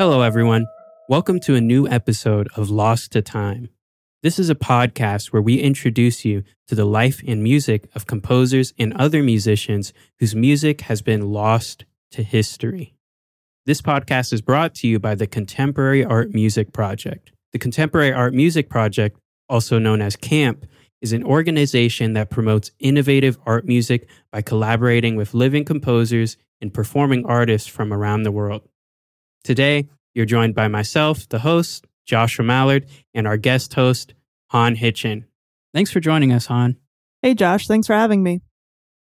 Hello, everyone. Welcome to a new episode of Lost to Time. This is a podcast where we introduce you to the life and music of composers and other musicians whose music has been lost to history. This podcast is brought to you by the Contemporary Art Music Project. The Contemporary Art Music Project, also known as CAMP, is an organization that promotes innovative art music by collaborating with living composers and performing artists from around the world. Today, you're joined by myself, the host, Joshua Mallard, and our guest host, Han Hitchin. Thanks for joining us, Han. Hey, Josh. Thanks for having me.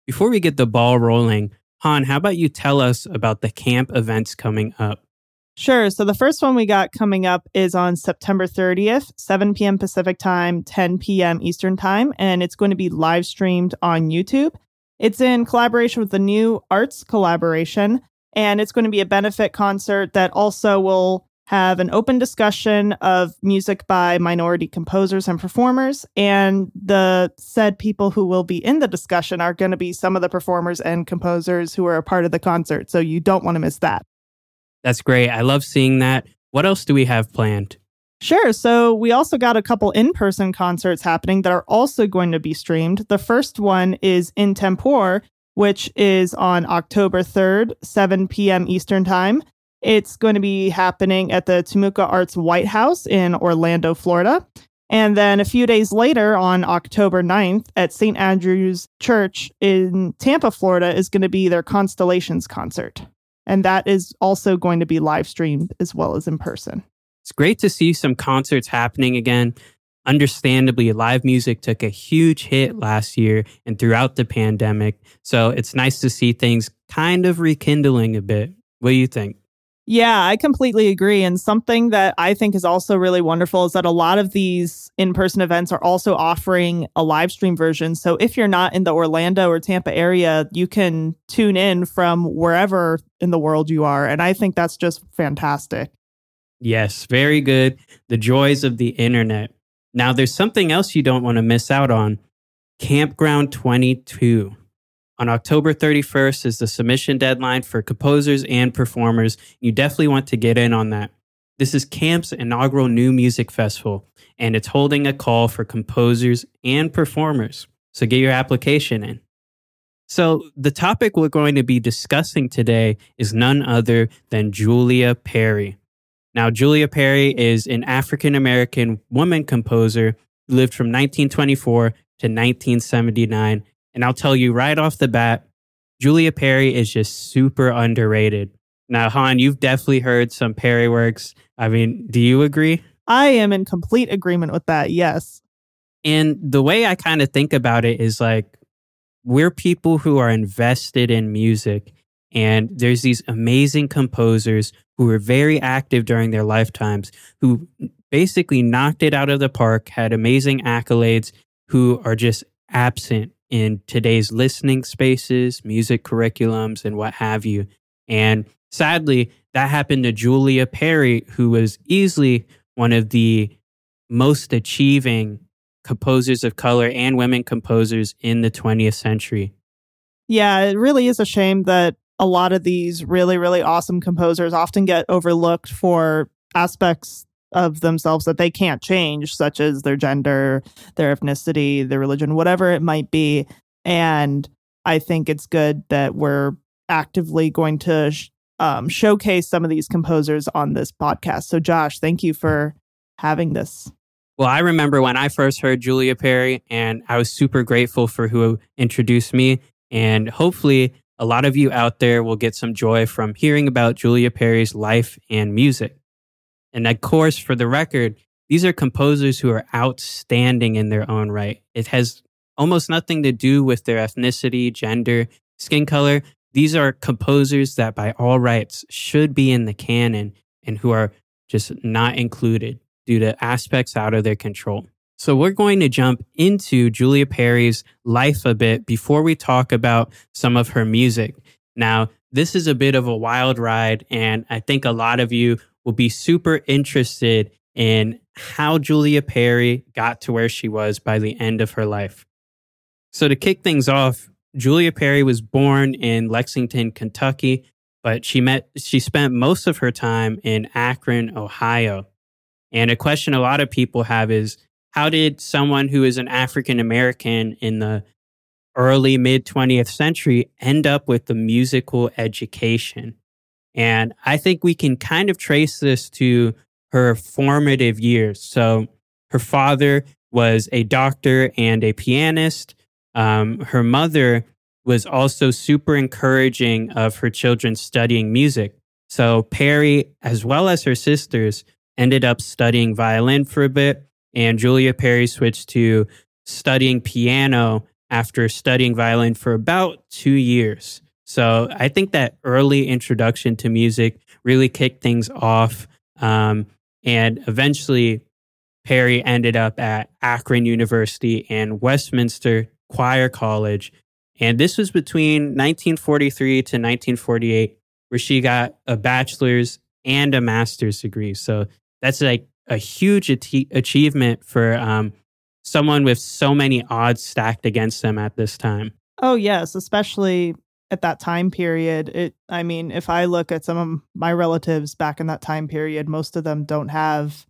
Before we get the ball rolling, Han, how about you tell us about the camp events coming up? Sure. So the first one we got coming up is on September 30th, 7 p.m. Pacific time, 10 p.m. Eastern time, and it's going to be live streamed on YouTube. It's in collaboration with the New Arts Collaboration, and it's going to be a benefit concert that also will have an open discussion of music by minority composers and performers. And the said people who will be in the discussion are going to be some of the performers and composers who are a part of the concert. So you don't want to miss that. That's great. I love seeing that. What else do we have planned? Sure. So we also got a couple in person concerts happening that are also going to be streamed. The first one is In Tempore, which is on October 3rd, 7 p.m. Eastern Time. It's going to be happening at the Timucua Arts White House in Orlando, Florida. And then a few days later, on October 9th, at St. Andrew's Church in Tampa, Florida, is going to be their Constellations concert. And that is also going to be live streamed as well as in person. It's great to see some concerts happening again. Understandably, live music took a huge hit last year and throughout the pandemic. So it's nice to see things kind of rekindling a bit. What do you think? Yeah, I completely agree. And something that I think is also really wonderful is that a lot of these in person events are also offering a live stream version. So if you're not in the Orlando or Tampa area, you can tune in from wherever in the world you are. And I think that's just fantastic. Yes, very good. The joys of the internet. Now, there's something else you don't want to miss out on Campground 22. On October 31st is the submission deadline for composers and performers. You definitely want to get in on that. This is Camp's inaugural new music festival, and it's holding a call for composers and performers. So get your application in. So, the topic we're going to be discussing today is none other than Julia Perry. Now, Julia Perry is an African American woman composer who lived from 1924 to 1979. And I'll tell you right off the bat, Julia Perry is just super underrated. Now, Han, you've definitely heard some Perry works. I mean, do you agree? I am in complete agreement with that. Yes. And the way I kind of think about it is like, we're people who are invested in music and there's these amazing composers who were very active during their lifetimes, who basically knocked it out of the park, had amazing accolades, who are just absent in today's listening spaces, music curriculums, and what have you. And sadly, that happened to Julia Perry, who was easily one of the most achieving composers of color and women composers in the 20th century. Yeah, it really is a shame that a lot of these really, really awesome composers often get overlooked for aspects of themselves that they can't change, such as their gender, their ethnicity, their religion, whatever it might be. And I think it's good that we're actively going to sh- um, showcase some of these composers on this podcast. So, Josh, thank you for having this. Well, I remember when I first heard Julia Perry, and I was super grateful for who introduced me. And hopefully, a lot of you out there will get some joy from hearing about Julia Perry's life and music. And of course, for the record, these are composers who are outstanding in their own right. It has almost nothing to do with their ethnicity, gender, skin color. These are composers that, by all rights, should be in the canon and who are just not included due to aspects out of their control. So we're going to jump into Julia Perry's life a bit before we talk about some of her music. Now, this is a bit of a wild ride, and I think a lot of you will be super interested in how Julia Perry got to where she was by the end of her life. So, to kick things off, Julia Perry was born in Lexington, Kentucky, but she met she spent most of her time in Akron, Ohio. And a question a lot of people have is how did someone who is an African American in the early mid 20th century end up with the musical education? And I think we can kind of trace this to her formative years. So her father was a doctor and a pianist. Um, her mother was also super encouraging of her children studying music. So Perry, as well as her sisters, ended up studying violin for a bit, and Julia Perry switched to studying piano after studying violin for about two years. So I think that early introduction to music really kicked things off. Um, and eventually, Perry ended up at Akron University and Westminster Choir College. And this was between 1943 to 1948, where she got a bachelor's and a master's degree. So that's like a huge achievement for um, someone with so many odds stacked against them at this time. Oh, yes, especially at that time period. It I mean, if I look at some of my relatives back in that time period, most of them don't have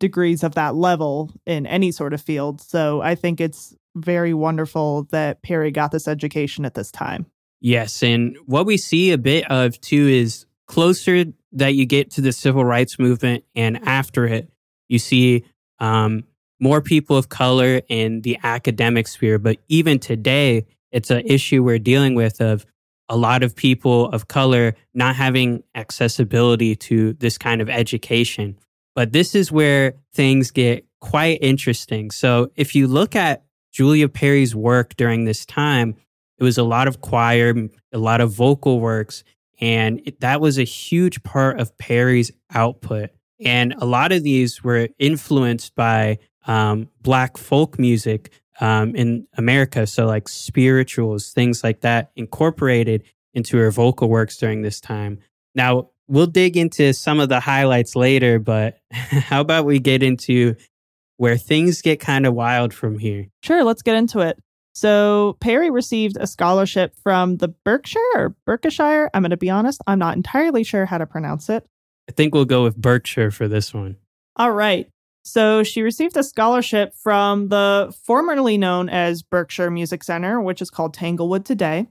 degrees of that level in any sort of field. So I think it's very wonderful that Perry got this education at this time. Yes. And what we see a bit of too is closer that you get to the civil rights movement and after it, you see um, more people of color in the academic sphere. But even today, it's an issue we're dealing with of a lot of people of color not having accessibility to this kind of education. But this is where things get quite interesting. So if you look at Julia Perry's work during this time, it was a lot of choir, a lot of vocal works, and that was a huge part of Perry's output. And a lot of these were influenced by um, Black folk music um, in America. So, like spirituals, things like that, incorporated into her vocal works during this time. Now, we'll dig into some of the highlights later, but how about we get into where things get kind of wild from here? Sure, let's get into it. So, Perry received a scholarship from the Berkshire or Berkshire. I'm going to be honest, I'm not entirely sure how to pronounce it. I think we'll go with Berkshire for this one. All right. So, she received a scholarship from the formerly known as Berkshire Music Center, which is called Tanglewood today.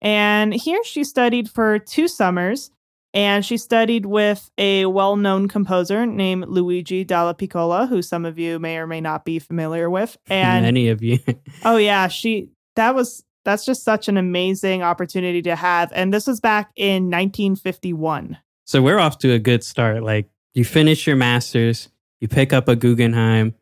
And here she studied for two summers and she studied with a well known composer named Luigi Dallapiccola, who some of you may or may not be familiar with. And many of you. oh, yeah. She, that was, that's just such an amazing opportunity to have. And this was back in 1951. So we're off to a good start. Like you finish your master's, you pick up a Guggenheim,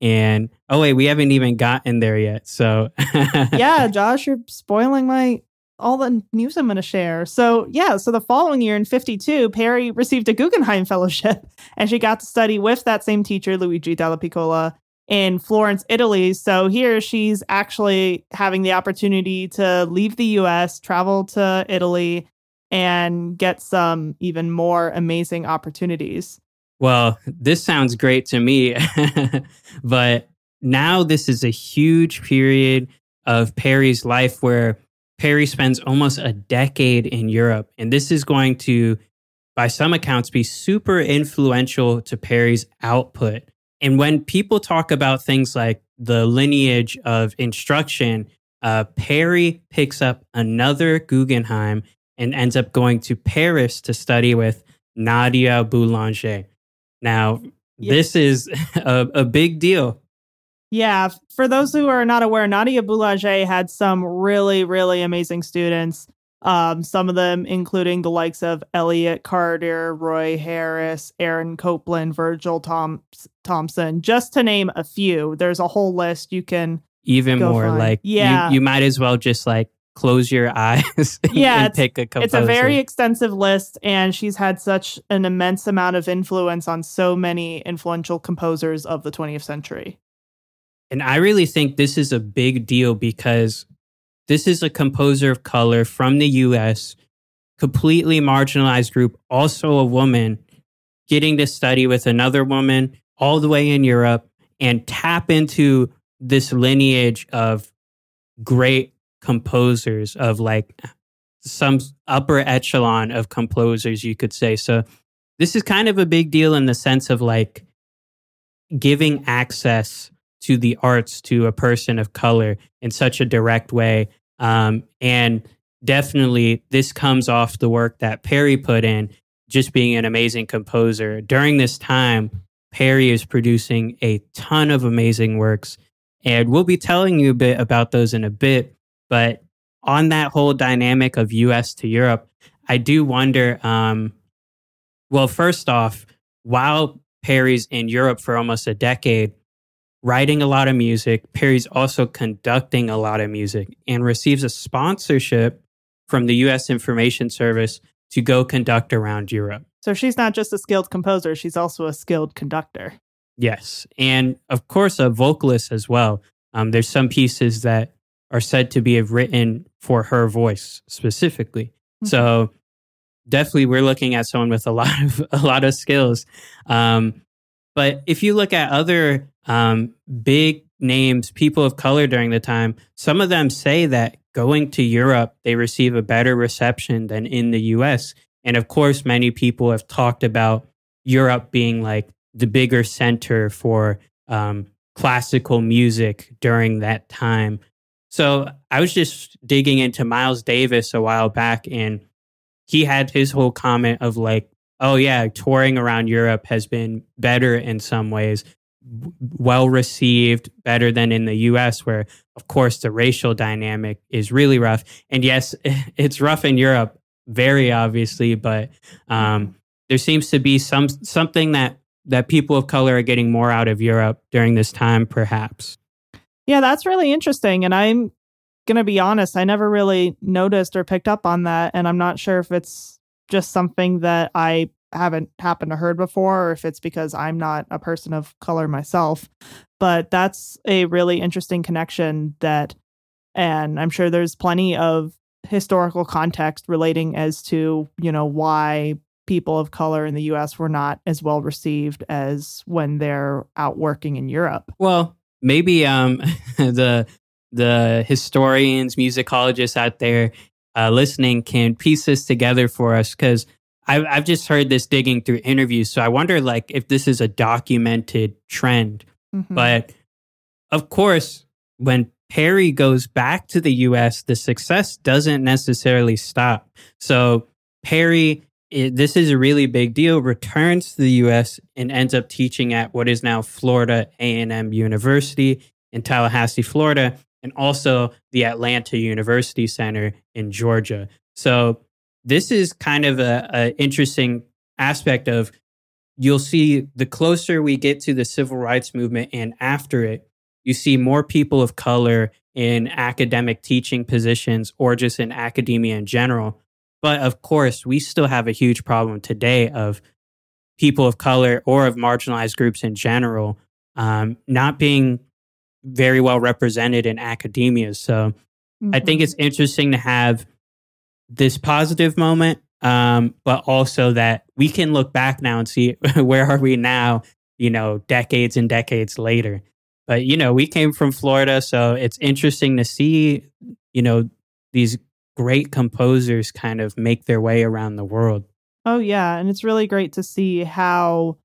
and oh, wait, we haven't even gotten there yet. So yeah, Josh, you're spoiling my all the news I'm going to share. So, yeah, so the following year in 52, Perry received a Guggenheim Fellowship and she got to study with that same teacher, Luigi Dallapiccola, in Florence, Italy. So, here she's actually having the opportunity to leave the US, travel to Italy, and get some even more amazing opportunities. Well, this sounds great to me, but now this is a huge period of Perry's life where Perry spends almost a decade in Europe, and this is going to, by some accounts, be super influential to Perry's output. And when people talk about things like the lineage of instruction, uh, Perry picks up another Guggenheim and ends up going to Paris to study with Nadia Boulanger. Now, this is a, a big deal yeah, for those who are not aware, Nadia Boulanger had some really, really amazing students. Um, some of them including the likes of Elliott Carter, Roy Harris, Aaron Copland, Virgil Tom- Thomson, just to name a few. There's a whole list you can even more find. like yeah. You, you might as well just like close your eyes yeah, and pick a composer. It's a very extensive list, and she's had such an immense amount of influence on so many influential composers of the 20th century. And I really think this is a big deal because this is a composer of color from the US, completely marginalized group, also a woman, getting to study with another woman all the way in Europe and tap into this lineage of great composers of like some upper echelon of composers, you could say. So this is kind of a big deal in the sense of like giving access to the arts to a person of color in such a direct way. Um, and definitely, this comes off the work that Perry put in, just being an amazing composer. During this time, Perry is producing a ton of amazing works. And we'll be telling you a bit about those in a bit. But on that whole dynamic of US to Europe, I do wonder um, well, first off, while Perry's in Europe for almost a decade, writing a lot of music, Perry's also conducting a lot of music and receives a sponsorship from the US Information Service to go conduct around Europe. So she's not just a skilled composer, she's also a skilled conductor. Yes. And of course, a vocalist as well. Um, there's some pieces that are said to be written for her voice specifically. Mm-hmm. So definitely we're looking at someone with a lot of a lot of skills. Um, but if you look at other um, big names, people of color during the time, some of them say that going to Europe, they receive a better reception than in the US. And of course, many people have talked about Europe being like the bigger center for um, classical music during that time. So I was just digging into Miles Davis a while back, and he had his whole comment of like, oh, yeah, touring around Europe has been better in some ways, well received, better than in the US, where, of course, the racial dynamic is really rough. And yes, it's rough in Europe, very obviously, but um, there seems to be some something that that people of color are getting more out of Europe during this time, perhaps. Yeah, that's really interesting. And I'm going to be honest, I never really noticed or picked up on that. And I'm not sure if it's just something that I haven't happened to heard before or if it's because I'm not a person of color myself. But that's a really interesting connection that, and I'm sure there's plenty of historical context relating as to, you know, why people of color in the US were not as well received as when they're out working in Europe. Well, maybe um, the the historians, musicologists out there uh, listening can piece this together for us because I've, I've just heard this digging through interviews. So I wonder like if this is a documented trend. Mm-hmm. But of course, when Perry goes back to the US, the success doesn't necessarily stop. So Perry it, this is a really big deal returns to the US and ends up teaching at what is now Florida A&M University in Tallahassee, Florida, and also the Atlanta University Center in Georgia. So this is kind of a, a interesting aspect of you'll see the closer we get to the civil rights movement and after it, you see more people of color in academic teaching positions or just in academia in general but of course, we still have a huge problem today of people of color or of marginalized groups in general um, not being very well represented in academia. So mm-hmm. I think it's mm-hmm. interesting to have this positive moment, um, but also that we can look back now and see where are we now, you know, decades and decades later. But, you know, we came from Florida, so it's interesting to see, you know, these great composers kind of make their way around the world. Oh, yeah. And it's really great to see how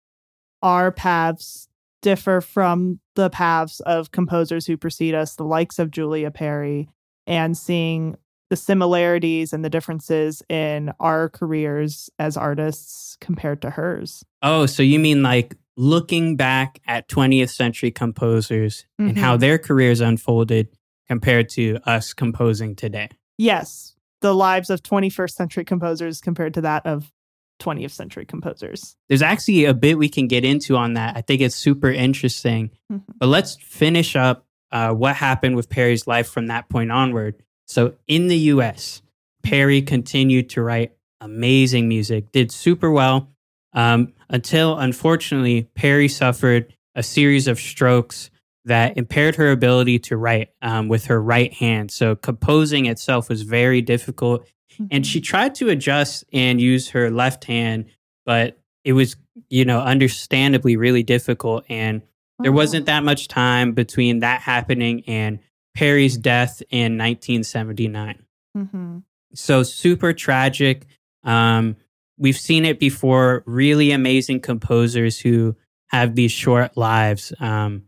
our paths differ from the paths of composers who precede us, the likes of Julia Perry, and seeing the similarities and the differences in our careers as artists compared to hers. Oh, so you mean like looking back at 20th century composers mm-hmm. and how mm-hmm. their careers unfolded compared to us composing today? Yes, the lives of 21st century composers compared to that of 20th century composers. There's actually a bit we can get into on that. I think it's super interesting. Mm-hmm. But let's finish up uh, what happened with Perry's life from that point onward. So in the US, Perry continued to write amazing music, did super well um, until unfortunately Perry suffered a series of strokes that impaired her ability to write um, with her right hand. So composing itself was very difficult. Mm-hmm. And she mm-hmm. tried to adjust and use her left hand, but it was, you know, understandably really difficult. And there oh. wasn't that much time between that happening and Perry's death in 1979. Mm-hmm. So super tragic. Um, we've seen it before. Really amazing composers who have these short lives. Um,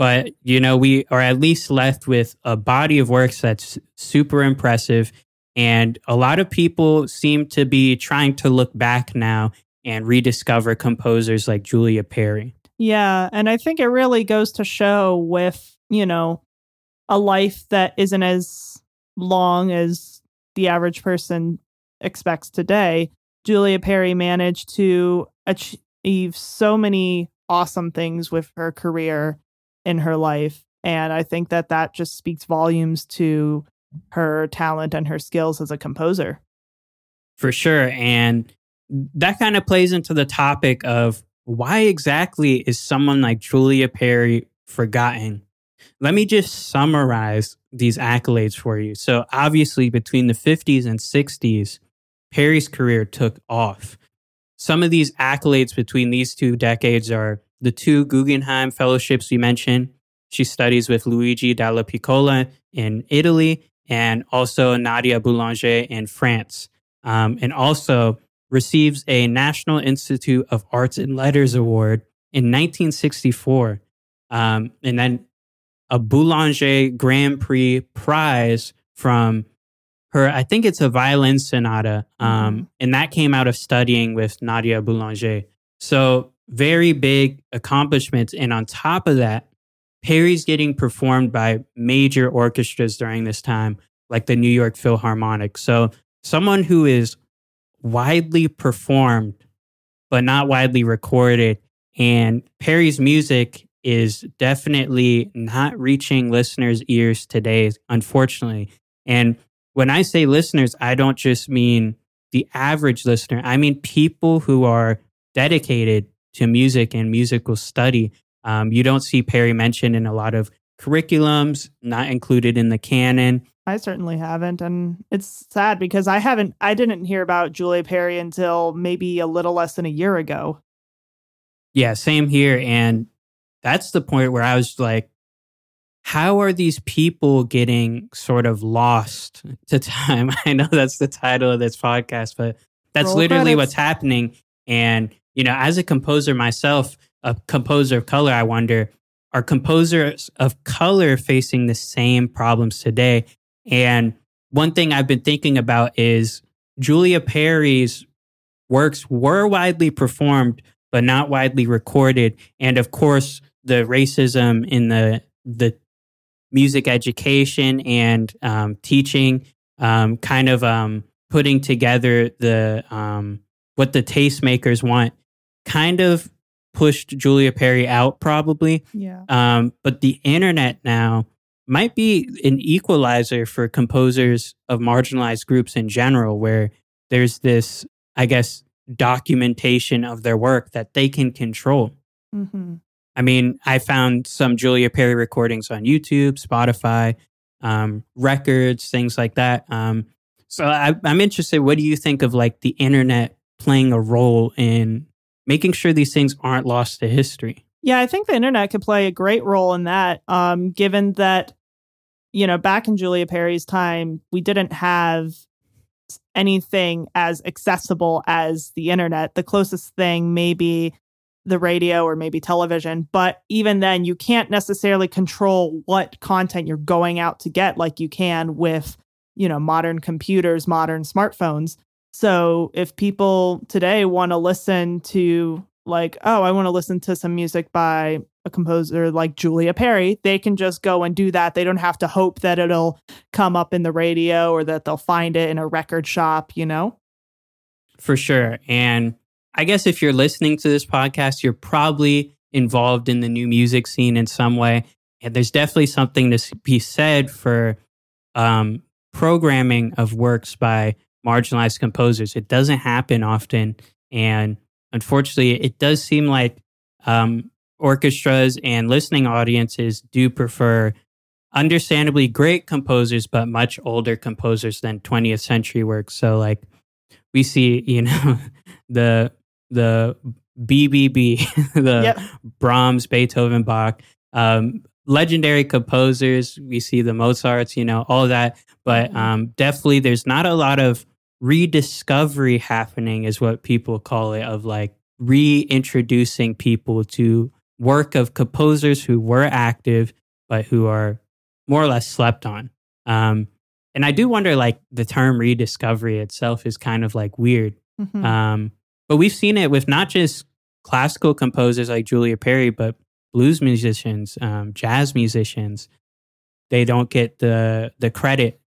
but you know, we are at least left with a body of works that's super impressive. And a lot of people seem to be trying to look back now and rediscover composers like Julia Perry. Yeah. And I think it really goes to show with, you know, a life that isn't as long as the average person expects today. Julia Perry managed to achieve so many awesome things with her career in her life. And I think that that just speaks volumes to her talent and her skills as a composer. For sure. And that kind of plays into the topic of why exactly is someone like Julia Perry forgotten? Let me just summarize these accolades for you. So, obviously, between the 50s and 60s, Perry's career took off. Some of these accolades between these two decades are the two Guggenheim fellowships we mentioned. She studies with Luigi Dallapiccola in Italy and also Nadia Boulanger in France. Um, and also receives a National Institute of Arts and Letters Award in 1964. Um, and then a Boulanger Grand Prix prize from her, I think it's a violin sonata. Um, mm-hmm. And that came out of studying with Nadia Boulanger. So very big accomplishments. And on top of that, Perry's getting performed by major orchestras during this time, like the New York Philharmonic. So someone who is widely performed, but not widely recorded. And Perry's music is definitely not reaching listeners' ears today, unfortunately. And when I say listeners, I don't just mean the average listener, I mean people who are dedicated to music and musical study. Um, you don't see Perry mentioned in a lot of curriculums, not included in the canon. I certainly haven't. And it's sad because I haven't, I didn't hear about Julia Perry until maybe a little less than a year ago. Yeah, same here. And that's the point where I was like, how are these people getting sort of lost to time? I know that's the title of this podcast, but that's Roll literally credits. what's happening. And you know, as a composer myself, a composer of color, I wonder, are composers of color facing the same problems today? And one thing I've been thinking about is Julia Perry's works were widely performed, but not widely recorded. And of course, the racism in the the music education and um, teaching, um, kind of um, putting together the um, what the tastemakers want kind of pushed Julia Perry out, probably. Yeah. Um, but the internet now might be an equalizer for composers of marginalized groups in general, where there's this, I guess, documentation of their work that they can control. Mm-hmm. I mean, I found some Julia Perry recordings on YouTube, Spotify, um, records, things like that. Um, so I, I'm interested. What do you think of like the internet playing a role in making sure these things aren't lost to history. Yeah, I think the internet could play a great role in that, um, given that, you know, back in Julia Perry's time, we didn't have anything as accessible as the internet. The closest thing maybe the radio or maybe television. But even then, you can't necessarily control what content you're going out to get like you can with, you know, modern computers, modern smartphones. So if people today want to listen to like, oh, I want to listen to some music by a composer like Julia Perry, they can just go and do that. They don't have to hope that it'll come up in the radio or that they'll find it in a record shop, you know? For sure. And I guess if you're listening to this podcast, you're probably involved in the new music scene in some way. And there's definitely something to be said for um, programming of works by marginalized composers. It doesn't happen often. And unfortunately, it does seem like um, orchestras and listening audiences do prefer understandably great composers, but much older composers than 20th century works. So, like, we see, you know, the the BBB, the yep. Brahms, Beethoven, Bach, um, legendary composers. We see the Mozarts, you know, all that. But Mm-hmm. um, definitely, there's not a lot of rediscovery happening, is what people call it, of like reintroducing people to work of composers who were active, but who are more or less slept on. Um, and I do wonder, like, the term rediscovery itself is kind of like weird. Mhm. Um, but we've seen it with not just classical composers like Julia Perry, but blues musicians, um, jazz musicians. They don't get the the credit,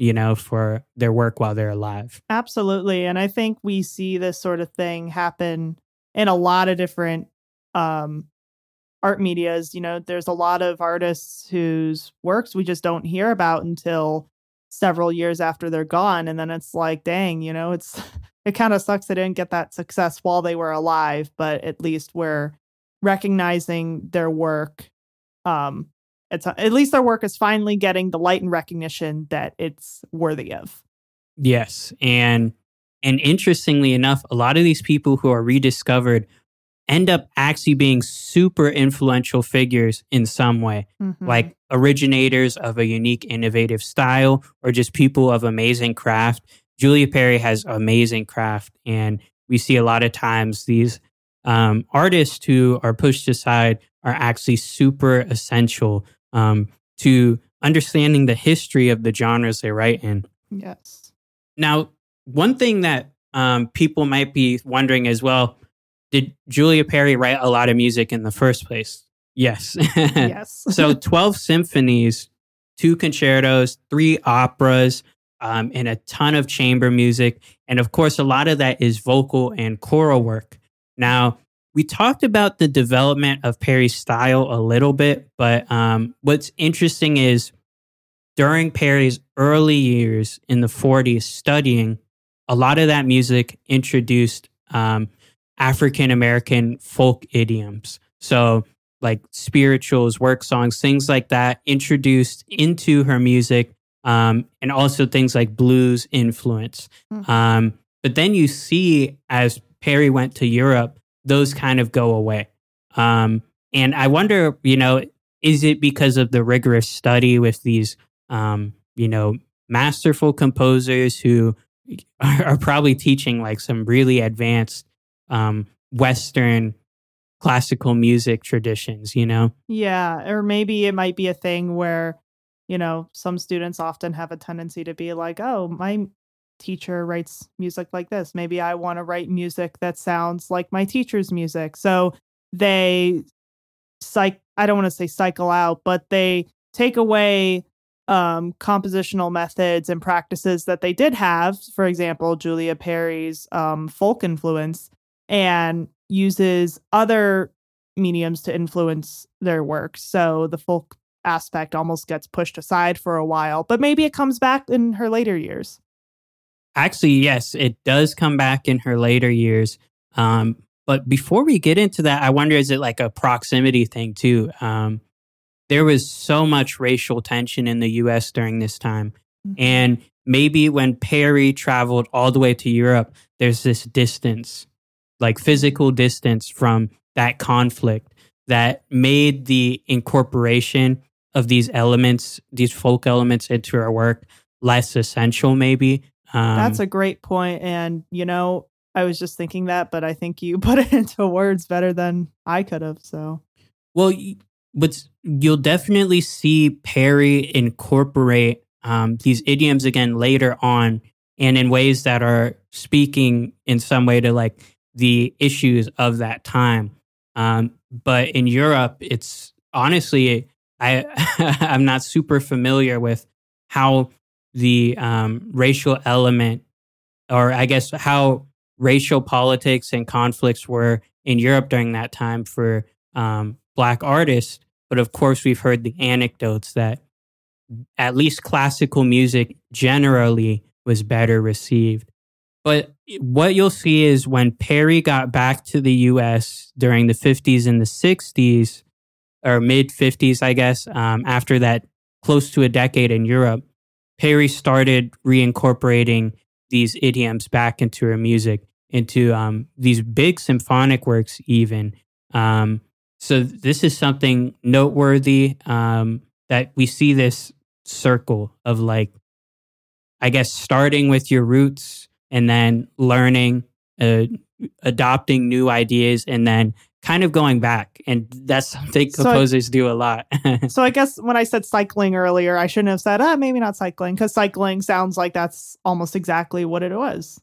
you know, for their work while they're alive. Absolutely. And I think we see this sort of thing happen in a lot of different um, art medias. You know, there's a lot of artists whose works we just don't hear about until several years after they're gone. And then it's like, dang, you know, it's it kind of sucks they didn't get that success while they were alive, but at least we're recognizing their work. Um, it's at least their work is finally getting the light and recognition that it's worthy of. Yes, and and interestingly enough, a lot of these people who are rediscovered end up actually being super influential figures in some way. Mhm. like originators of a unique, innovative style, or just people of amazing craft. Julia Perry has amazing craft, and we see a lot of times these um, artists who are pushed aside are actually super essential um, to understanding the history of the genres they write in. yes. Now, one thing that um, people might be wondering as well did Julia Perry write a lot of music in the first place? Yes. yes. so 12 symphonies, two concertos, three operas, um, and a ton of chamber music. And of course, a lot of that is vocal and choral work. Now, we talked about the development of Perry's style a little bit, but um, what's interesting is during Perry's early years in the 40s studying, a lot of that music introduced um, African American folk idioms. So, like spirituals, work songs, things like that, introduced into her music, um, and also things like blues influence. Mhm. Um, but then you see as Perry went to Europe, those kind of go away. Um, and I wonder, you know, is it because of the rigorous study with these, um, you know, masterful composers who are, probably teaching like some really advanced um, Western classical music traditions, you know? Yeah, or maybe it might be a thing where, you know, some students often have a tendency to be like, "Oh, my teacher writes music like this. Maybe I want to write music that sounds like my teacher's music." So they psych I don't want to say cycle out, but they take away um compositional methods and practices that they did have, for example, Julia Perry's um folk influence and uses other mediums to influence their work. So the folk aspect almost gets pushed aside for a while, but maybe it comes back in her later years. Actually, yes, it does come back in her later years. Um, but before we get into that, I wonder is it like a proximity thing too? Um, there was so much racial tension in the US during this time. And maybe when Perry traveled all the way to Europe, there's this distance, like physical distance from that conflict that made the incorporation of these elements, these folk elements into her work less essential, maybe. Um, That's a great point. And, you know, I was just thinking that, but I think you put it into words better than I could have. So, Well, but you'll definitely see Perry incorporate um, these idioms again later on, and in ways that are speaking in some way to like the issues of that time. Um, but in Europe, it's honestly, I I'm not super familiar with how the um, racial element, or I guess how racial politics and conflicts were in Europe during that time for um, black artists. But of course, we've heard the anecdotes that at least classical music generally was better received. But what you'll see is when Perry got back to the US during the 50s and the 60s, or mid 50s, I guess, um, after that close to a decade in Europe, Perry started reincorporating these idioms back into her music, into um, these big symphonic works, even. Um, so this is something noteworthy um, that we see this circle of like, I guess, starting with your roots and then learning, uh, adopting new ideas, and then kind of going back. And that's something So I- composers do a lot. So I guess when I said cycling earlier, I shouldn't have said, ah, maybe not cycling, because cycling sounds like that's almost exactly what it was.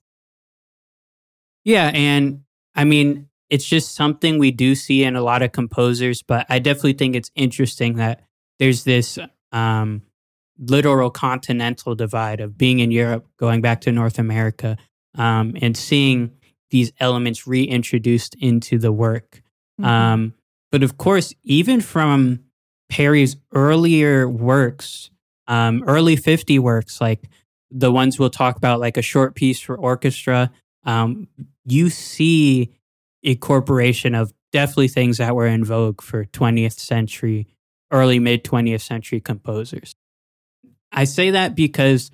Yeah, and I mean, it's just something we do see in a lot of composers, but I definitely think it's interesting that there's this um, literal continental divide of being in Europe, going back to North America, um, and seeing these elements reintroduced into the work. Mhm. Um, but of course, even from Perry's earlier works, um, early 50 works, like the ones we'll talk about, like a short piece for orchestra, um, you see incorporation of definitely things that were in vogue for 20th century, early mid 20th century composers. I say that because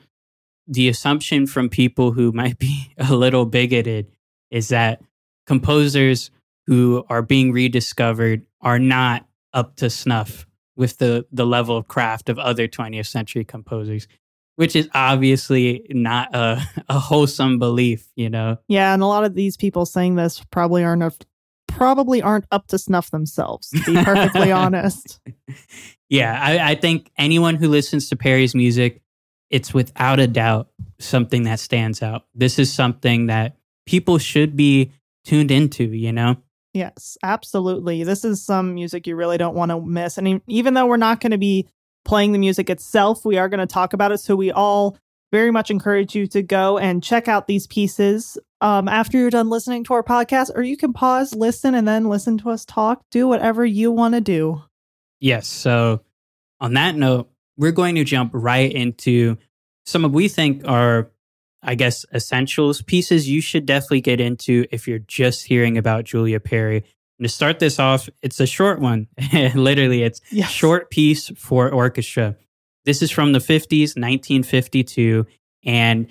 the assumption from people who might be a little bigoted is that composers who are being rediscovered are not up to snuff with the, the level of craft of other 20th century composers, which is obviously not a, a wholesome belief, you know? Yeah, and a lot of these people saying this probably aren't up, probably aren't up to snuff themselves. To be perfectly honest. Yeah, I, I think anyone who listens to Perry's music, it's without a doubt something that stands out. This is something that people should be tuned into, you know? Yes, absolutely. This is some music you really don't want to miss. And even though we're not going to be playing the music itself, we are going to talk about it. So we all very much encourage you to go and check out these pieces um, after you're done listening to our podcast, or you can pause, listen, and then listen to us talk. Do whatever you want to do. Yes. So, on that note, we're going to jump right into some of we think are, I guess, essentials pieces you should definitely get into if you're just hearing about Julia Perry. And to start this off, it's a short one. Literally, it's Yes. short piece for orchestra. This is from the 50s, 1952. And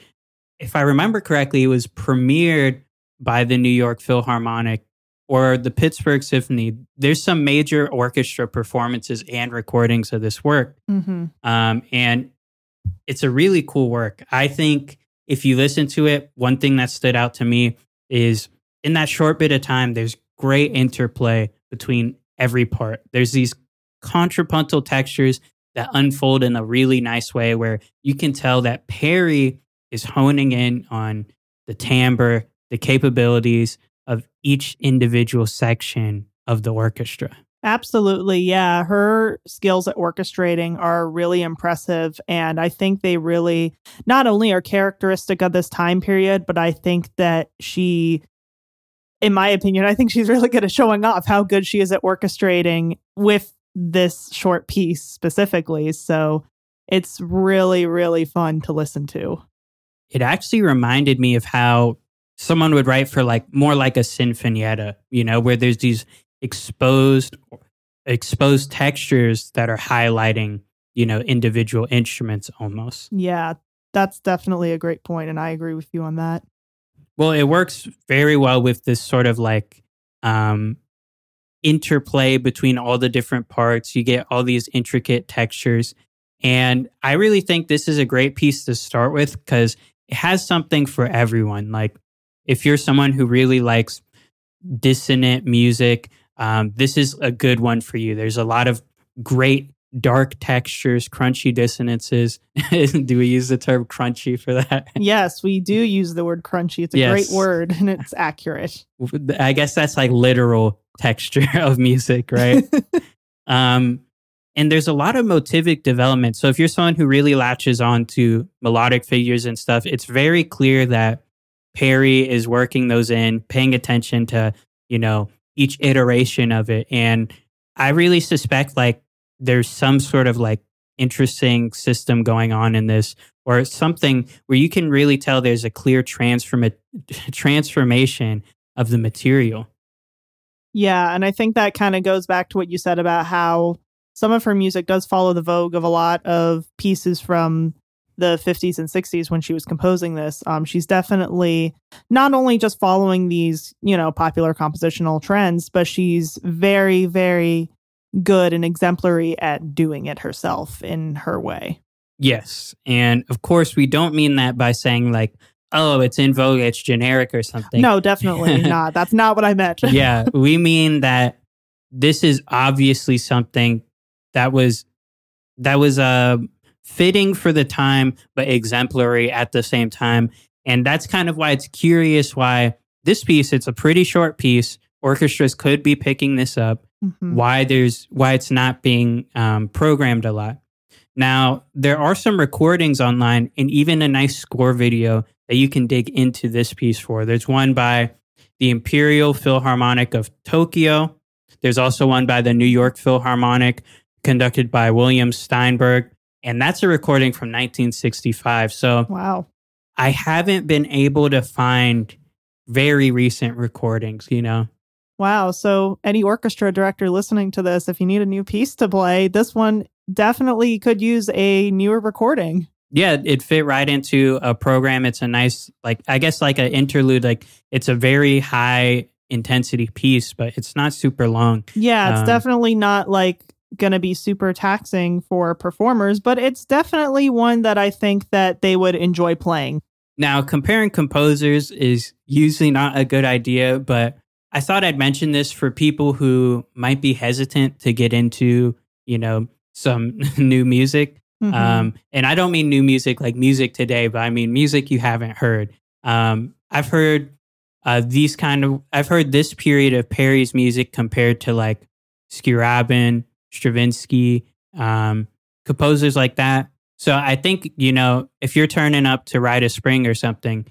if I remember correctly, it was premiered by the New York Philharmonic or the Pittsburgh Symphony. There's some major orchestra performances and recordings of this work. hmm Um, and it's a really cool work. I think if you listen to it, one thing that stood out to me is in that short bit of time, there's great interplay between every part. There's these contrapuntal textures that unfold in a really nice way where you can tell that Perry is honing in on the timbre, the capabilities of each individual section of the orchestra. Absolutely. Yeah. Her skills at orchestrating are really impressive. And I think they really not only are characteristic of this time period, but I think that she, in my opinion, I think she's really good at showing off how good she is at orchestrating with this short piece specifically. So it's really, really fun to listen to. it actually reminded me of how someone would write for like more like a sinfonietta, you know, where there's these exposed exposed textures that are highlighting, you know, individual instruments almost. Yeah. That's definitely a great point, And I agree with you on that. Well, it works very well with this sort of like um interplay between all the different parts. You get all these intricate textures. And I really think this is a great piece to start with because it has something for everyone. Like, if you're someone who really likes dissonant music, um, this is a good one for you. There's a lot of great dark textures, crunchy dissonances. Do we use the term crunchy for that? yes, we do use the word crunchy. It's a Yes. great word and it's accurate. I guess that's like literal texture of music, right? um, and there's a lot of motivic development. So if you're someone who really latches on to melodic figures and stuff, it's very clear that Perry is working those in, paying attention to, you know, each iteration of it. And I really suspect like there's some sort of like interesting system going on in this or something where you can really tell there's a clear transforma- transformation of the material. Yeah, and I think that kind of goes back to what you said about how some of her music does follow the vogue of a lot of pieces from the 50s and 60s when she was composing this. Um, she's definitely not only just following these, you know, popular compositional trends, but she's very, very good and exemplary at doing it herself in her way. Yes. And of course, we don't mean that by saying, like, oh, it's in vogue, it's generic or something. No, definitely not. That's not what I meant. yeah. We mean that this is obviously something that was that was uh fitting for the time but exemplary at the same time. And that's kind of why it's curious why this piece it's a pretty short piece. Orchestras could be picking this up. Mm-hmm. why there's why it's not being um, programmed a lot. Now there are some recordings online and even a nice score video that you can dig into this piece for. There's one by the imperial philharmonic of tokyo. There's also one by the new york philharmonic conducted by william steinberg and that's a recording from 1965. So wow, I haven't been able to find very recent recordings. You know. Wow. So any orchestra director listening to this, if you need a new piece to play, this one definitely could use a newer recording. Yeah, it fit right into a program. It's a nice, like, I guess, like an interlude. Like, it's a very high intensity piece, but it's not super long. Yeah, it's um, definitely not like going to be super taxing for performers, but it's definitely one that I think that they would enjoy playing. Now, comparing composers is usually not a good idea, but I thought I'd mention this for people who might be hesitant to get into, you know, some new music. Mm-hmm. Um, and I don't mean new music like music today, but I mean music you haven't heard. Um, I've heard uh, these kind of, I've heard this period of Perry's music compared to like Scriabin Stravinsky, um, composers like that. So I think, you know, if you're turning up to Rite a Spring or something,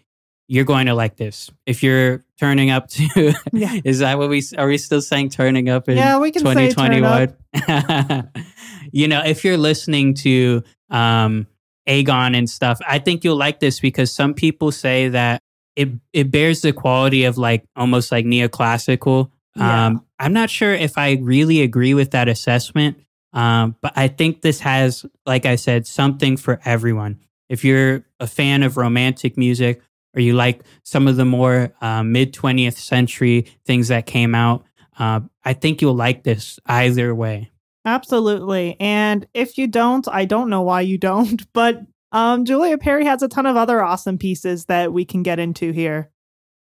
you're going to like this. If you're turning up to, yeah. is that what we are we still saying turning up in yeah, we can 2021? you know, if you're listening to um, Agon and stuff, I think you'll like this because some people say that it it bears the quality of like almost like neoclassical yeah. Um, I'm not sure if I really agree with that assessment, um, but I think this has, like I said, something for everyone. If you're a fan of romantic music or you like some of the more uh, mid 20th century things that came out, uh, I think you'll like this either way. Absolutely. And if you don't, I don't know why you don't, but um, Julia Perry has a ton of other awesome pieces that we can get into here.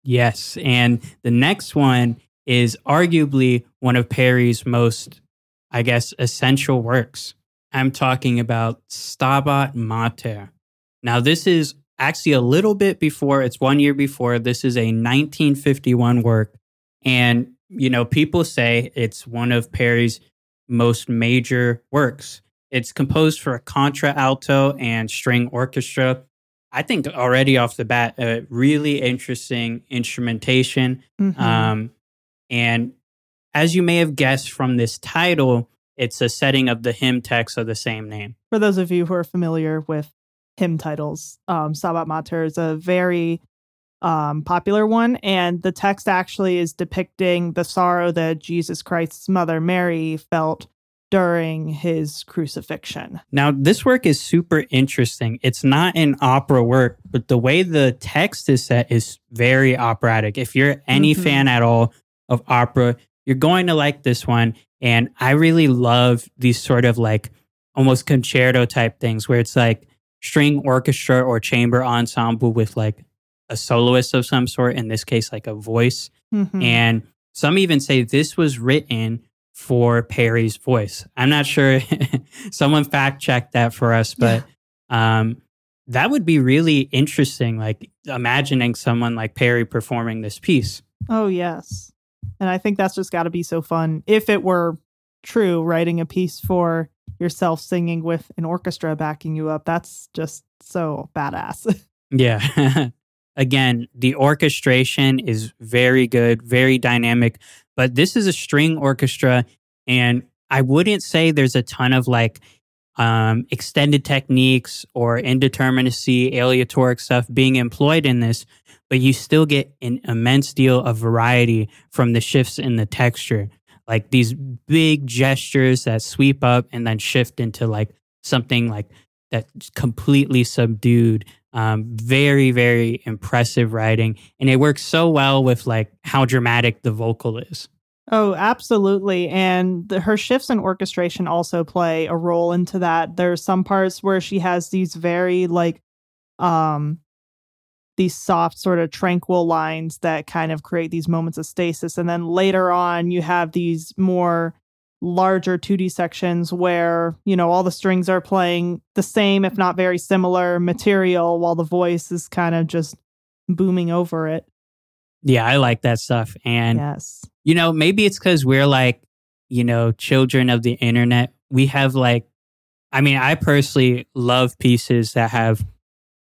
Yes. And the next one is arguably one of Perry's most, I guess, essential works. I'm talking about Stabat Mater. Now, this is actually a little bit before, it's one year before. This is a 1951 work. And, you know, people say it's one of Perry's most major works. It's composed for a contralto and string orchestra. I think already off the bat, a really interesting instrumentation. Mm-hmm. Um, and as you may have guessed from this title, it's a setting of the hymn text of the same name. For those of you who are familiar with hymn titles, um, Stabat Mater is a very um, popular one. And the text actually is depicting the sorrow that Jesus Christ's mother Mary felt during his crucifixion. Now, this work is super interesting. It's not an opera work, but the way the text is set is very operatic. If you're any mm-hmm. fan at all of opera. You're going to like this one. And I really love these sort of like almost concerto type things where it's like string orchestra or chamber ensemble with like a soloist of some sort, in this case, like a voice. Mm-hmm. And some even say this was written for Perry's voice. I'm not sure. Someone fact checked that for us, but yeah. um, that would be really interesting. Like imagining someone like Perry performing this piece. Oh, yes. And I think that's just got to be so fun. If it were true, writing a piece for yourself singing with an orchestra backing you up, that's just so badass. yeah. Again, the orchestration is very good, very dynamic, but this is a string orchestra. And I wouldn't say there's a ton of like um, extended techniques or indeterminacy, aleatoric stuff being employed in this, but you still get an immense deal of variety from the shifts in the texture. Like these big gestures that sweep up and then shift into like something like that's completely subdued. Um, very, very impressive writing. And it works so well with like how dramatic the vocal is. Oh, absolutely. And the, her shifts in orchestration also play a role into that. There's some parts where she has these very like um these soft sort of tranquil lines that kind of create these moments of stasis and then later on you have these more larger tutti sections where, you know, all the strings are playing the same if not very similar material while the voice is kind of just booming over it. Yeah, I like that stuff. And yes you know, maybe it's because we're like, you know, children of the internet. We have like, I mean, I personally love pieces that have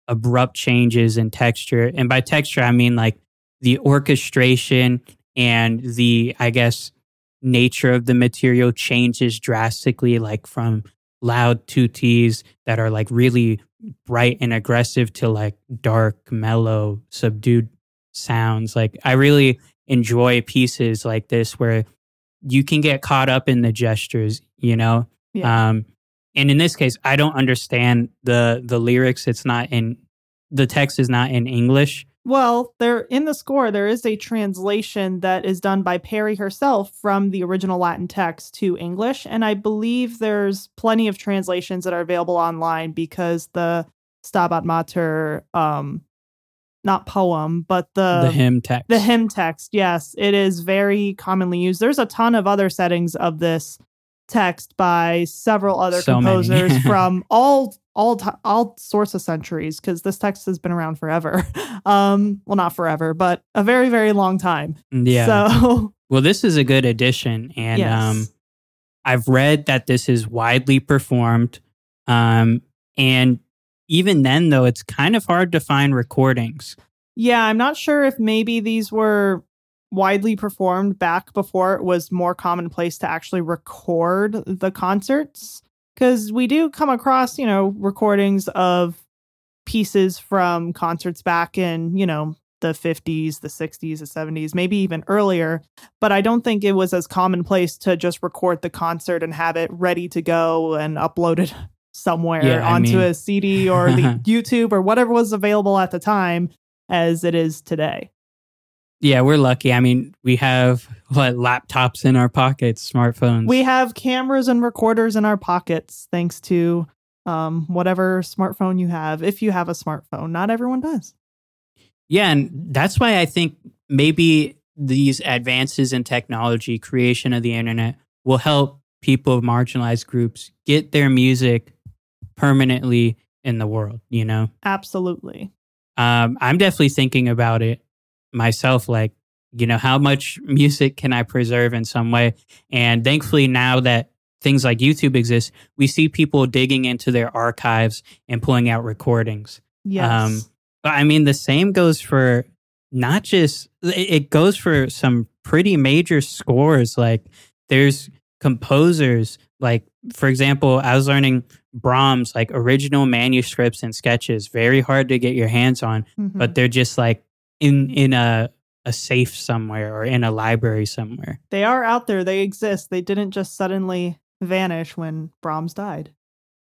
abrupt changes in texture. And by texture, I mean like the orchestration and the, I guess, nature of the material changes drastically, like from loud tuttis that are like really bright and aggressive to like dark, mellow, subdued sounds. Like I really enjoy pieces like this where you can get caught up in the gestures, you know? Yeah. Um, and in this case, I don't understand the the lyrics. It's not in the text is not in English. Well, there in the score there is a translation that is done by Perry herself from the original Latin text to English, and I believe there's plenty of translations that are available online because the Stabat Mater um, not poem, but the the hymn text. The hymn text. Yes, it is very commonly used. There's a ton of other settings of this text by several other so composers from all all t- all sorts of centuries because this text has been around forever. Um, well, not forever, but a very very long time. Yeah. So, well, this is a good addition, and yes. um, I've read that this is widely performed. Um, and even then, though, it's kind of hard to find recordings. Yeah, I'm not sure if maybe these were widely performed back before it was more commonplace to actually record the concerts. Because we do come across, you know, recordings of pieces from concerts back in, you know, the 50s, the 60s, the 70s, maybe even earlier. But I don't think it was as commonplace to just record the concert and have it ready to go and uploaded somewhere yeah, onto mean... a CD or the YouTube or whatever was available at the time as it is today. Yeah, we're lucky. I mean, we have what laptops in our pockets, smartphones. We have cameras and recorders in our pockets thanks to um, whatever smartphone you have. If you have a smartphone, not everyone does. Yeah, and that's why I think maybe these advances in technology, creation of the internet, will help people of marginalized groups get their music permanently in the world, you know? Absolutely. Um, I'm definitely thinking about it myself, like, you know, how much music can I preserve in some way? And thankfully, now that things like YouTube exist, we see people digging into their archives and pulling out recordings. Yes. Um, but I mean, the same goes for not just, it goes for some pretty major scores. Like, there's composers, like, for example, I was learning Brahms, like original manuscripts and sketches, very hard to get your hands on, mm-hmm. but they're just like in in a a safe somewhere or in a library somewhere. They are out there. They exist. They didn't just suddenly vanish when Brahms died.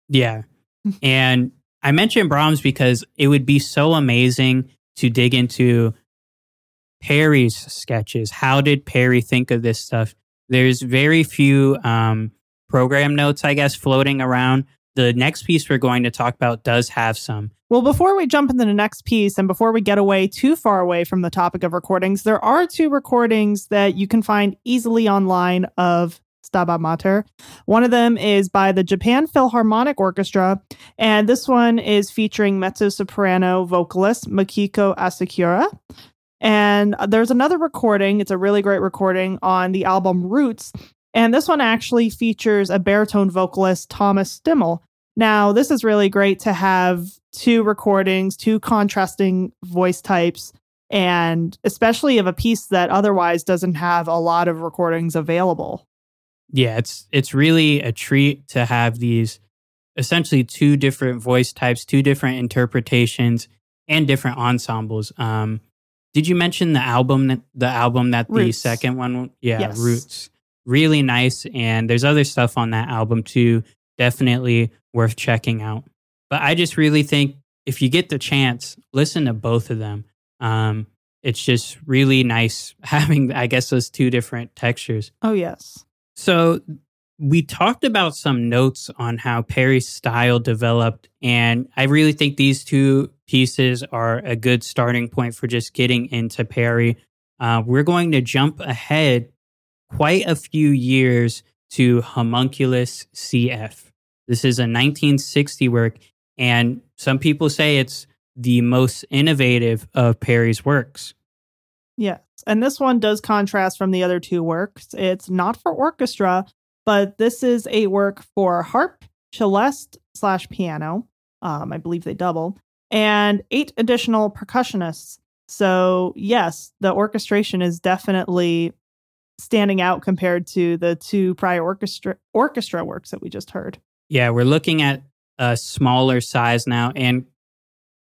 Yeah. and I mentioned Brahms because it would be so amazing to dig into Perry's sketches. How did Perry think of this stuff? There's very few um, program notes, I guess, floating around the next piece we're going to talk about does have some. Well, before we jump into the next piece and before we get away too far away from the topic of recordings, there are two recordings that you can find easily online of Stabat Mater. One of them is by the Japan Philharmonic Orchestra, and this one is featuring mezzo soprano vocalist Makiko Asakura. And there's another recording, it's a really great recording on the album Roots. And this one actually features a baritone vocalist, Thomas Stimmel. Now, this is really great to have two recordings, two contrasting voice types, and especially of a piece that otherwise doesn't have a lot of recordings available. Yeah, it's it's really a treat to have these essentially two different voice types, two different interpretations, and different ensembles. Um, did you mention the album that the album that the Roots. second one? Yeah, yes. Roots. Really nice, and there's other stuff on that album too. Definitely worth checking out. But I just really think if you get the chance, listen to both of them. Um, it's just really nice having, I guess, those two different textures. Oh, yes. So we talked about some notes on how Perry's style developed, and I really think these two pieces are a good starting point for just getting into Perry. Uh, we're going to jump ahead quite a few years to Homunculus CF. This is a 1960 work, and some people say it's the most innovative of Perry's works. Yes. And this one does contrast from the other two works. It's not for orchestra, but this is a work for harp, celeste slash piano. Um, I believe they double, and eight additional percussionists. So, yes, the orchestration is definitely standing out compared to the two prior orchestra orchestra works that we just heard. Yeah, we're looking at a smaller size now, and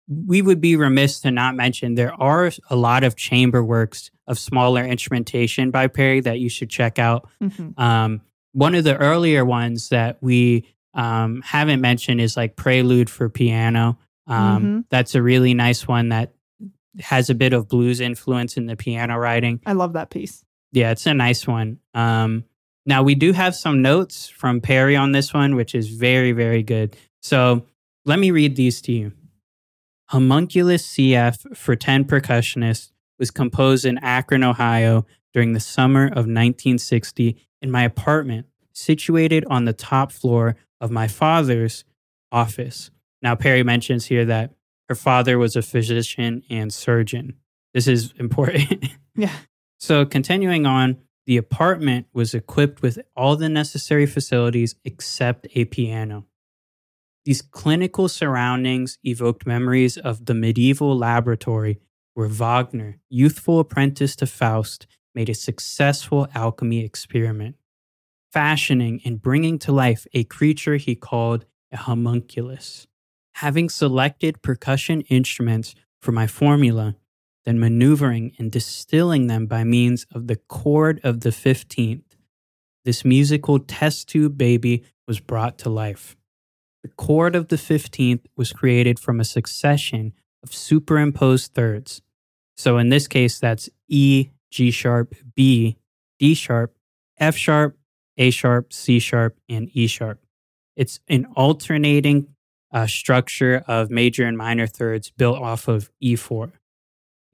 we would be remiss to not mention there are a lot of chamber works of smaller instrumentation by Perry that you should check out. Mm-hmm. Um, one of the earlier ones that we um, haven't mentioned is like Prelude for Piano. Um, mm-hmm. That's a really nice one that has a bit of blues influence in the piano writing. I love that piece. Yeah, it's a nice one. Um, now, we do have some notes from Perry on this one, which is very, very good. So let me read these to you. Homunculus CF for 10 percussionists was composed in Akron, Ohio during the summer of 1960 in my apartment, situated on the top floor of my father's office. Now, Perry mentions here that her father was a physician and surgeon. This is important. yeah. So, continuing on, the apartment was equipped with all the necessary facilities except a piano. These clinical surroundings evoked memories of the medieval laboratory where Wagner, youthful apprentice to Faust, made a successful alchemy experiment, fashioning and bringing to life a creature he called a homunculus. Having selected percussion instruments for my formula, then maneuvering and distilling them by means of the chord of the 15th, this musical test tube baby was brought to life. The chord of the 15th was created from a succession of superimposed thirds. So in this case, that's E, G sharp, B, D sharp, F sharp, A sharp, C sharp, and E sharp. It's an alternating uh, structure of major and minor thirds built off of E4.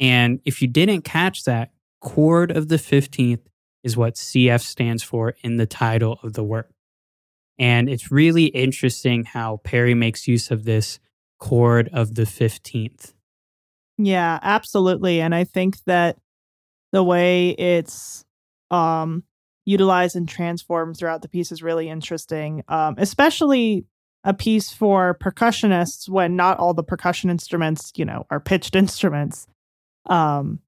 And if you didn't catch that, chord of the 15th is what CF stands for in the title of the work. And it's really interesting how Perry makes use of this chord of the 15th. Yeah, absolutely. And I think that the way it's um, utilized and transformed throughout the piece is really interesting, um, especially a piece for percussionists when not all the percussion instruments, you know, are pitched instruments. Um,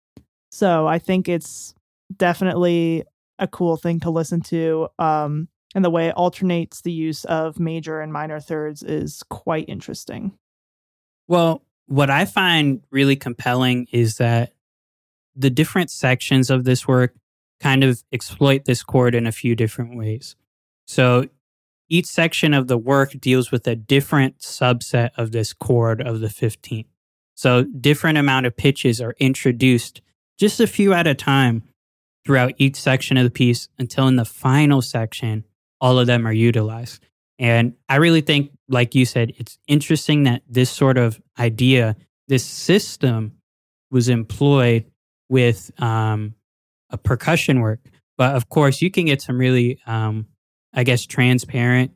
so I think it's definitely a cool thing to listen to. Um, and the way it alternates the use of major and minor thirds is quite interesting. Well, what I find really compelling is that the different sections of this work kind of exploit this chord in a few different ways. So each section of the work deals with a different subset of this chord of the 15th. So different amount of pitches are introduced just a few at a time throughout each section of the piece until in the final section all of them are utilized. And I really think, like you said, it's interesting that this sort of idea, this system was employed with um, a percussion work. But of course, you can get some really, um, I guess, transparent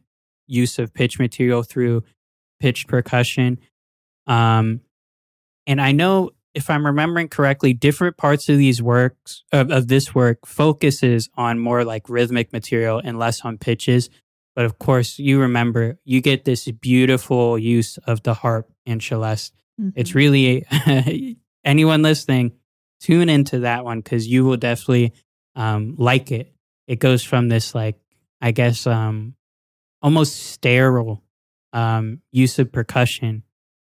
use of pitch material through pitched percussion. Um, and I know if I'm remembering correctly, different parts of these works of, of this work focuses on more like rhythmic material and less on pitches. But of course, you remember you get this beautiful use of the harp and celeste. Mm-hmm. It's really anyone listening, tune into that one because you will definitely um, like it. It goes from this like I guess um, almost sterile um, use of percussion,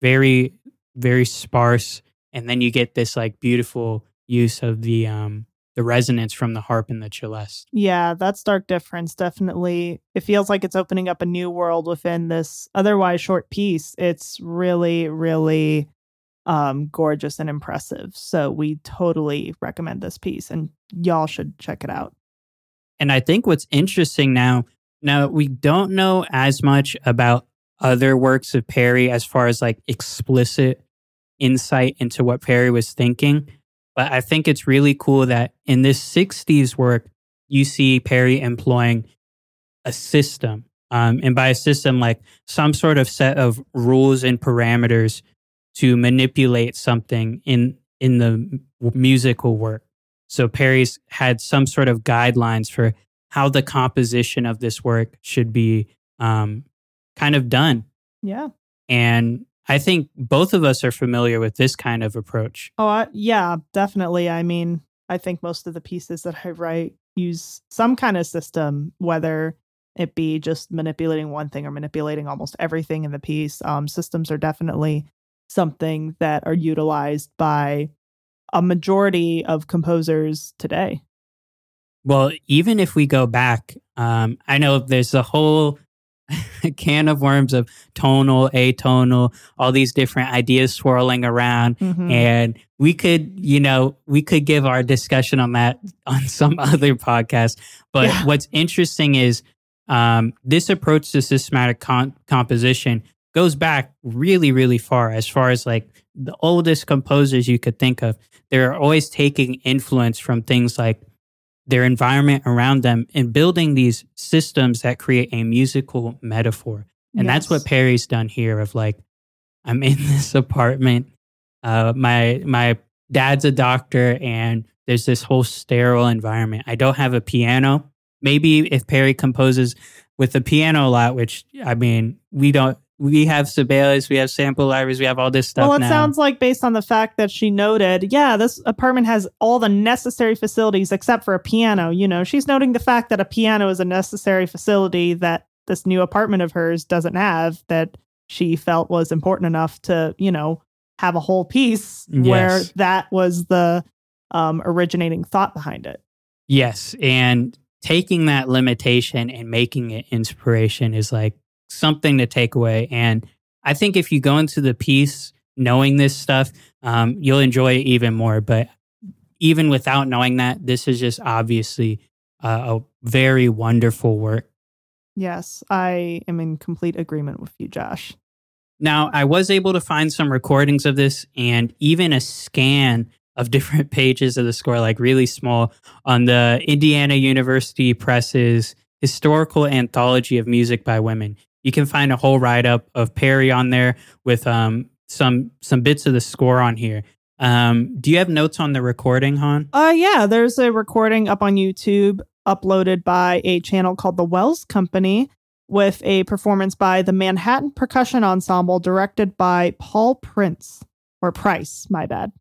very very sparse and then you get this like beautiful use of the um the resonance from the harp and the celeste. Yeah, that stark difference definitely. It feels like it's opening up a new world within this otherwise short piece. It's really, really um, gorgeous and impressive. So we totally recommend this piece, and y'all should check it out. And I think what's interesting now, now we don't know as much about other works of Perry as far as like explicit insight into what Perry was thinking. But I think it's really cool that in this 60s work, you see Perry employing a system. Um, and by a system, like some sort of set of rules and parameters to manipulate something in in the musical work. So Perry's had some sort of guidelines for how the composition of this work should be um, kind of done. Yeah. And I think both of us are familiar with this kind of approach. Oh, uh, yeah, definitely. I mean, I think most of the pieces that I write use some kind of system, whether it be just manipulating one thing or manipulating almost everything in the piece. Um, systems are definitely something that are utilized by a majority of composers today. Well, even if we go back, um, I know there's a whole can of worms of tonal, atonal, all these different ideas swirling around. Mm-hmm. And we could, you know, we could give our discussion on that on some other podcast. But yeah. what's interesting is um, this approach to systematic con- composition goes back really, really far, as far as like the oldest composers you could think of. They're always taking influence from things like their environment around them and building these systems that create a musical metaphor. And yes. that's what Perry's done here of like, I'm in this apartment. Uh, my my dad's a doctor and there's this whole sterile environment. I don't have a piano. Maybe if Perry composes with a piano a lot, which I mean, we don't we have Sibelius, we have sample libraries, we have all this stuff. Well, it now. sounds like based on the fact that she noted, yeah, this apartment has all the necessary facilities except for a piano. You know, she's noting the fact that a piano is a necessary facility that this new apartment of hers doesn't have that she felt was important enough to, you know, have a whole piece yes. where that was the um, originating thought behind it. Yes. And taking that limitation and making it inspiration is like something to take away. And I think if you go into the piece knowing this stuff, um, you'll enjoy it even more. But even without knowing that, this is just obviously uh, a very wonderful work. Yes, I am in complete agreement with you, Josh. Now, I was able to find some recordings of this and even a scan of different pages of the score, like really small, on the Indiana University Press's historical anthology of music by women you can find a whole write up of Perry on there with um, some some bits of the score on here. Um, do you have notes on the recording, Han? Uh, yeah, there's a recording up on YouTube uploaded by a channel called the Wells Company with a performance by the Manhattan Percussion Ensemble directed by Paul Prince or Price, my bad.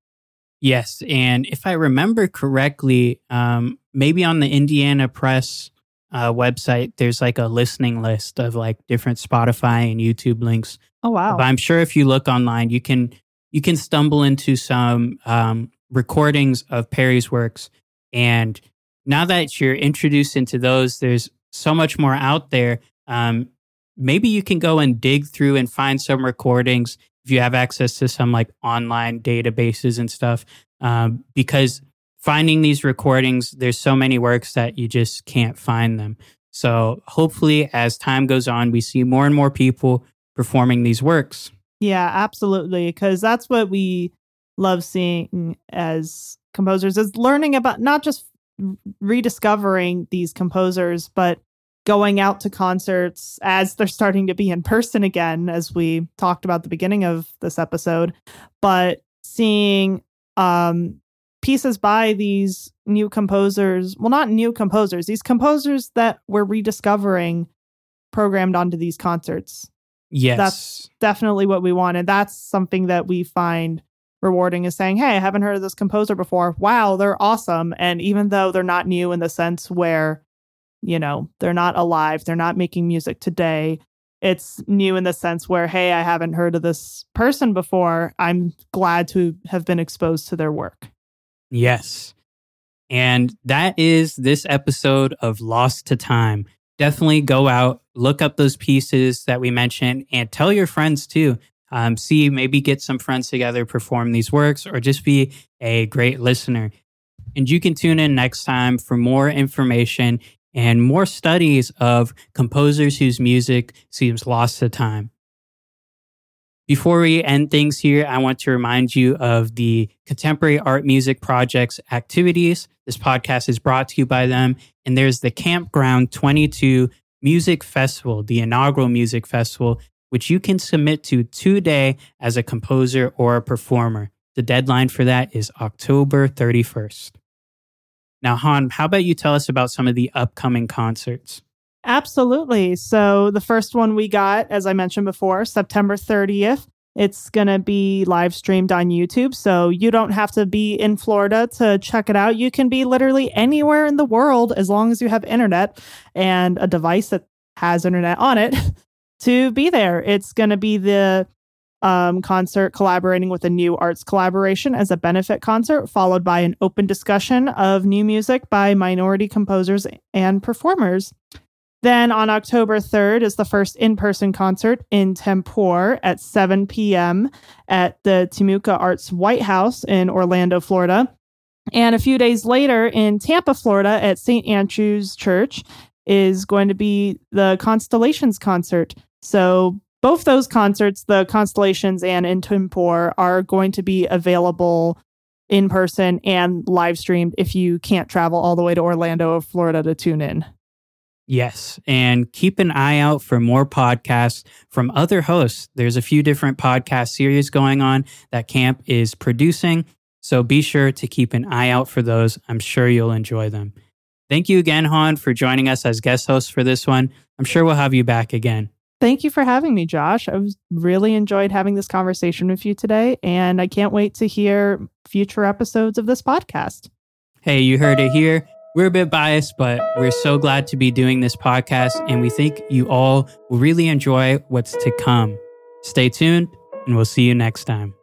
Yes, and if I remember correctly, um, maybe on the Indiana Press uh, website, there's like a listening list of like different Spotify and YouTube links. Oh wow! But I'm sure if you look online, you can you can stumble into some um, recordings of Perry's works. And now that you're introduced into those, there's so much more out there. Um, maybe you can go and dig through and find some recordings if you have access to some like online databases and stuff. Um, because finding these recordings, there's so many works that you just can't find them. So hopefully, as time goes on, we see more and more people performing these works. Yeah, absolutely. Because that's what we love seeing as composers is learning about not just rediscovering these composers, but going out to concerts as they're starting to be in person again, as we talked about the beginning of this episode, but seeing um pieces by these new composers. Well, not new composers, these composers that we're rediscovering programmed onto these concerts. Yes. That's definitely what we wanted. That's something that we find rewarding is saying, Hey, I haven't heard of this composer before. Wow, they're awesome. And even though they're not new in the sense where, you know, they're not alive, they're not making music today, it's new in the sense where, hey, I haven't heard of this person before. I'm glad to have been exposed to their work. Yes. And that is this episode of Lost to Time. Definitely go out, look up those pieces that we mentioned, and tell your friends too. Um, see, maybe get some friends together, perform these works, or just be a great listener. And you can tune in next time for more information and more studies of composers whose music seems lost to time. Before we end things here, I want to remind you of the Contemporary Art Music Project's activities. This podcast is brought to you by them. And there's the Campground 22 Music Festival, the inaugural music festival, which you can submit to today as a composer or a performer. The deadline for that is October 31st. Now, Han, how about you tell us about some of the upcoming concerts? Absolutely. So, the first one we got, as I mentioned before, September 30th. It's going to be live streamed on YouTube. So, you don't have to be in Florida to check it out. You can be literally anywhere in the world as long as you have internet and a device that has internet on it to be there. It's going to be the um, concert collaborating with a new arts collaboration as a benefit concert, followed by an open discussion of new music by minority composers and performers. Then on October 3rd is the first in person concert in Tempore at 7 p.m. at the Timucua Arts White House in Orlando, Florida. And a few days later in Tampa, Florida at St. Andrew's Church is going to be the Constellations concert. So both those concerts, the Constellations and in Tempore, are going to be available in person and live streamed if you can't travel all the way to Orlando, Florida to tune in. Yes. And keep an eye out for more podcasts from other hosts. There's a few different podcast series going on that Camp is producing. So be sure to keep an eye out for those. I'm sure you'll enjoy them. Thank you again, Han, for joining us as guest host for this one. I'm sure we'll have you back again. Thank you for having me, Josh. I was really enjoyed having this conversation with you today, and I can't wait to hear future episodes of this podcast. Hey, you heard it here. We're a bit biased, but we're so glad to be doing this podcast, and we think you all will really enjoy what's to come. Stay tuned, and we'll see you next time.